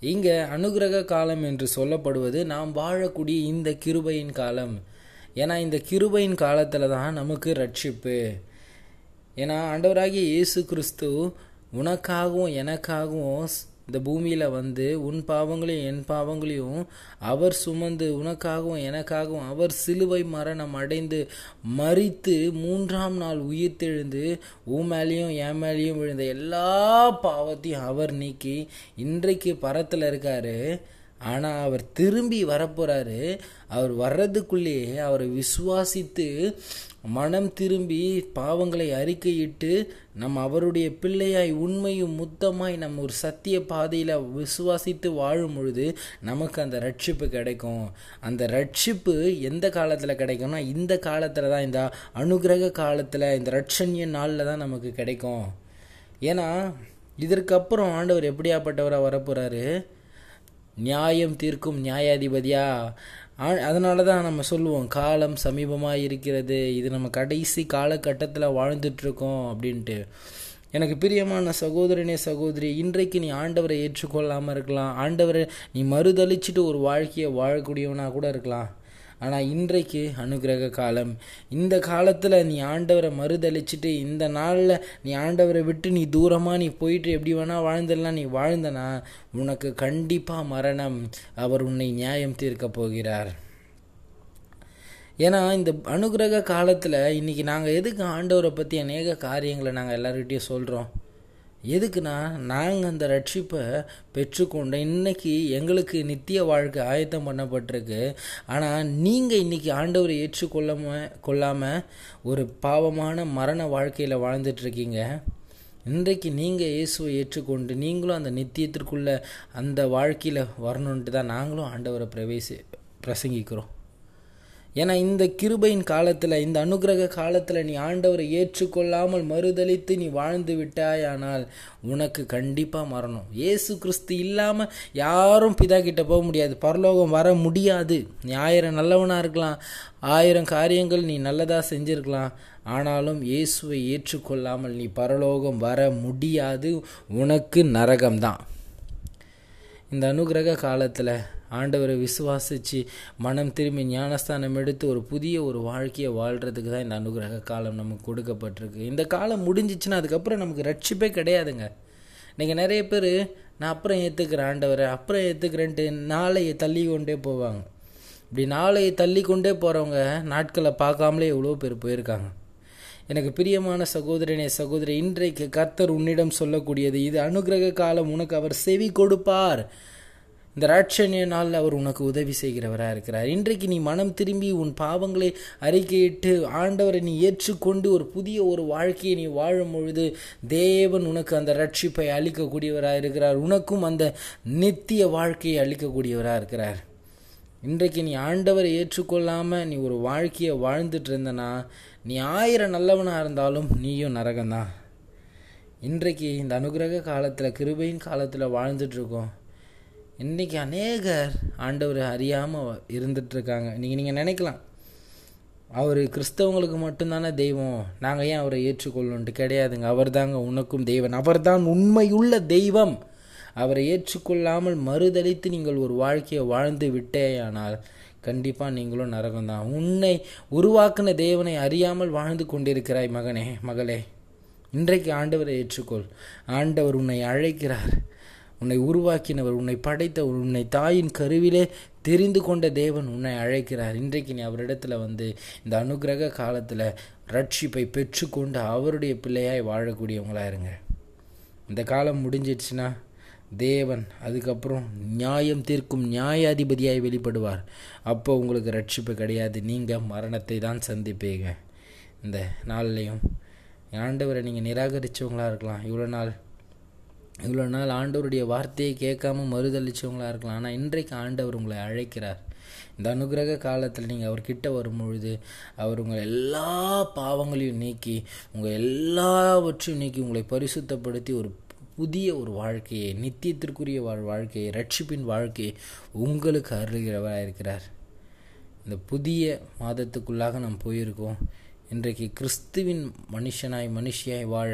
இங்கே அனுகிரக காலம் என்று சொல்லப்படுவது நாம் வாழக்கூடிய இந்த கிருபையின் காலம். ஏன்னா இந்த கிருபையின் காலத்தில் தான் நமக்கு ரட்சிப்பு. ஏன்னா ஆண்டவராகிய இயேசு கிறிஸ்து உனக்காகவும் எனக்காகவும் இந்த பூமியில் வந்து உன் பாவங்களையும் என் பாவங்களையும் அவர் சுமந்து உனக்காகவும் எனக்காகவும் அவர் சிலுவை மரணம் அடைந்து மறித்து மூன்றாம் நாள் உயிர்த்தெழுந்து உன் மேலேயும் என் மேலேயும் விழுந்த எல்லா பாவத்தையும் அவர் நீக்கி இன்றைக்கு பரத்தில் இருக்காரு. ஆனால் அவர் திரும்பி வரப்போகிறாரு அவர் வர்றதுக்குள்ளேயே அவரை விசுவாசித்து மனம் திரும்பி பாவங்களை அறிக்கையிட்டு நம்ம அவருடைய பிள்ளையாய் உண்மையும் முத்தமாய் நம்ம ஒரு சத்திய பாதையில் விசுவாசித்து வாழும் பொழுது நமக்கு அந்த ரட்சிப்பு கிடைக்கும். அந்த ரட்சிப்பு எந்த காலத்தில் கிடைக்கும்னா இந்த காலத்தில் தான் இந்த அனுகிரக காலத்தில் இந்த ரட்சண்ய நாளில் தான் நமக்கு கிடைக்கும். ஏன்னா இதற்கப்புறம் ஆண்டவர் எப்படியாப்பட்டவராக வரப்போகிறாரு நியாயம் தீர்க்கும் நியாயாதிபதியா? ஆ- அதனால தான் நம்ம சொல்லுவோம் காலம் சமீபமாக இருக்கிறது இது நம்ம கடைசி காலகட்டத்தில் வாழ்ந்துட்டுருக்கோம் அப்படின்ட்டு. எனக்கு பிரியமான சகோதரனே சகோதரி இன்றைக்கு நீ ஆண்டவரை ஏற்றுக்கொள்ளாமல் இருக்கலாம் ஆண்டவரை நீ மறுதளிச்சுட்டு ஒரு வாழ்க்கையை வாழக்கூடியவனா கூட இருக்கலாம். ஆனால் இன்றைக்கு அனுகிரக காலம். இந்த காலத்தில் நீ ஆண்டவரை மறுதளிச்சுட்டு இந்த நாளில் நீ ஆண்டவரை விட்டு நீ தூரமாக நீ போயிட்டு எப்படி வேணால் வாழ்ந்துடலாம் நீ வாழ்ந்தனா உனக்கு கண்டிப்பாக மரணம். அவர் உன்னை நியாயம் தீர்க்க போகிறார். ஏன்னா இந்த அனுகிரக காலத்தில் இன்னைக்கு நாங்கள் எதுக்கு ஆண்டவரை பற்றி அநேக காரியங்களை நாங்கள் எல்லார்கிட்டயும் சொல்கிறோம் எதுக்குன்னா நாங்கள் அந்த ரட்சிப்பை பெற்றுக்கொண்ட இன்னைக்கு எங்களுக்கு நித்திய வாழ்க்கை ஆயத்தம் பண்ணப்பட்டிருக்கு. ஆனால் நீங்கள் இன்றைக்கி ஆண்டவரை ஏற்றுக்கொள்ளாமல் கொள்ளாமல் ஒரு பாவமான மரண வாழ்க்கையில் வாழ்ந்துட்டுருக்கீங்க. இன்றைக்கு நீங்கள் இயேசுவை ஏற்றுக்கொண்டு நீங்களும் அந்த நித்தியத்திற்குள்ள அந்த வாழ்க்கையில் வரணுன்ட்டு தான் நாங்களும் ஆண்டவரை பிரவேசி பிரசங்கிக்கிறோம். ஏன்னா இந்த கிருபையின் காலத்தில் இந்த அனுகிரக காலத்தில் நீ ஆண்டவரை ஏற்றுக்கொள்ளாமல் மறுதளித்து நீ வாழ்ந்து விட்டாயானால் உனக்கு கண்டிப்பாக மரணம். இயேசு கிறிஸ்து இல்லாமல் யாரும் பிதா கிட்ட போக முடியாது. பரலோகம் வர முடியாது. நீ ஆயிரம் நல்லவனாக இருக்கலாம். ஆயிரம் காரியங்கள் நீ நல்லதாக செஞ்சிருக்கலாம். ஆனாலும் இயேசுவை ஏற்றுக்கொள்ளாமல் நீ பரலோகம் வர முடியாது. உனக்கு நரகம்தான். இந்த அனுகிரக காலத்தில் ஆண்டவரை விசுவாசித்து மனம் திரும்பி ஞானஸ்தானம் எடுத்து ஒரு புதிய ஒரு வாழ்க்கையை வாழ்கிறதுக்கு தான் இந்த அனுகிரக காலம் நமக்கு கொடுக்கப்பட்டிருக்கு. இந்த காலம் முடிஞ்சிச்சுன்னா அதுக்கப்புறம் நமக்கு ரட்சிப்பே கிடையாதுங்க. நீங்கள் நிறைய பேர் நான் அப்புறம் ஏற்றுக்கிறேன் ஆண்டவரை அப்புறம் ஏற்றுக்கிறேன்ட்டு நாளையை தள்ளி கொண்டே போவாங்க. இப்படி நாளையை தள்ளி கொண்டே போகிறவங்க நாட்களை பார்க்காமலே எவ்வளோ பேர் போயிருக்காங்க. எனக்கு பிரியமான சகோதரனே சகோதரி இன்றைக்கு கர்த்தர் உன்னிடம் சொல்லக்கூடியது இது அனுகிரக காலம் உனக்கு அவர் செவி கொடுப்பார். இந்த ராட்சணிய நாளில் அவர் உனக்கு உதவி செய்கிறவராக இருக்கிறார். இன்றைக்கு நீ மனம் திரும்பி உன் பாவங்களை அறிக்கையிட்டு ஆண்டவரை நீ ஏற்றுக்கொண்டு ஒரு புதிய ஒரு வாழ்க்கையை நீ வாழும் பொழுது தேவன் உனக்கு அந்த ரட்சிப்பை அளிக்கக்கூடியவராக இருக்கிறார். உனக்கும் அந்த நித்திய வாழ்க்கையை அளிக்கக்கூடியவராக இருக்கிறார். இன்றைக்கு நீ ஆண்டவரை ஏற்றுக்கொள்ளாமல் நீ ஒரு வாழ்க்கையை வாழ்ந்துட்டு இருந்தனா நீ ஆயிரம் நல்லவனாக இருந்தாலும் நீயும் நரகம்தான். இன்றைக்கு இந்த அனுகிரக காலத்தில் கிருபையின் காலத்தில் வாழ்ந்துட்டுருக்கோம் இருக்கோம். இன்றைக்கி அநேகர் ஆண்டவரை அறியாமல் இருந்துகிட்ருக்காங்க நீங்கள் நீங்கள் நினைக்கலாம் அவர் கிறிஸ்தவங்களுக்கு மட்டும்தானே தெய்வம் நாங்கள் ஏன் அவரை ஏற்றுக்கொள்ளணுன்ட்டு கிடையாதுங்க. அவர் தாங்க உனக்கும் தெய்வன் அவர்தான் உண்மையுள்ள தெய்வம். அவரை ஏற்றுக்கொள்ளாமல் மறுதளித்து நீங்கள் ஒரு வாழ்க்கையை வாழ்ந்து விட்டேயானால் கண்டிப்பாக நீங்களும் நரகம்தான். உன்னை உருவாக்கின தேவனை அறியாமல் வாழ்ந்து கொண்டிருக்கிறாய் மகனே மகளே. இன்றைக்கு ஆண்டவரை ஏற்றுக்கொள். ஆண்டவர் உன்னை அழைக்கிறார். உன்னை உருவாக்கினவர் உன்னை படைத்தவர் உன்னை தாயின் கருவிலே தெரிந்து கொண்ட தேவன் உன்னை அழைக்கிறார். இன்றைக்கு நீ அவரிடத்துல வந்து இந்த அனுகிரக காலத்தில் ரட்சிப்பை பெற்றுக்கொண்டு அவருடைய பிள்ளையாய் வாழக்கூடியவங்களா இருங்க. இந்த காலம் முடிஞ்சிடுச்சுன்னா தேவன் அதுக்கப்புறம் நியாயம் தீர்க்கும் நியாயாதிபதியாய் வெளிப்படுவார். அப்போ உங்களுக்கு ரட்சிப்பு கிடையாது. நீங்கள் மரணத்தை தான் சந்திப்பீங்க. இந்த நாள்லையும் ஆண்டவரை நீங்கள் நிராகரித்தவங்களாக இருக்கலாம். இவ்வளோ நாள் இவ்வளோ நாள் ஆண்டவருடைய வார்த்தையை கேட்காம மறுதளிச்சவங்களாக இருக்கலாம். ஆனால் இன்றைக்கு ஆண்டவர் உங்களை அழைக்கிறார். இந்த அனுகிரக காலத்தில் நீங்கள் அவர்கிட்ட வரும்பொழுது அவர் உங்கள் எல்லா பாவங்களையும் நீக்கி உங்கள் எல்லாவற்றையும் நீக்கி உங்களை பரிசுத்தப்படுத்தி ஒரு புதிய ஒரு வாழ்க்கையை நித்தியத்திற்குரிய வாழ் வாழ்க்கையை ரட்சிப்பின் வாழ்க்கையை உங்களுக்கு அருகிறவராக இருக்கிறார். இந்த புதிய மாதத்துக்குள்ளாக நாம் போயிருக்கோம். இன்றைக்கு கிறிஸ்துவின் மனுஷனாய் மனுஷியாய் வாழ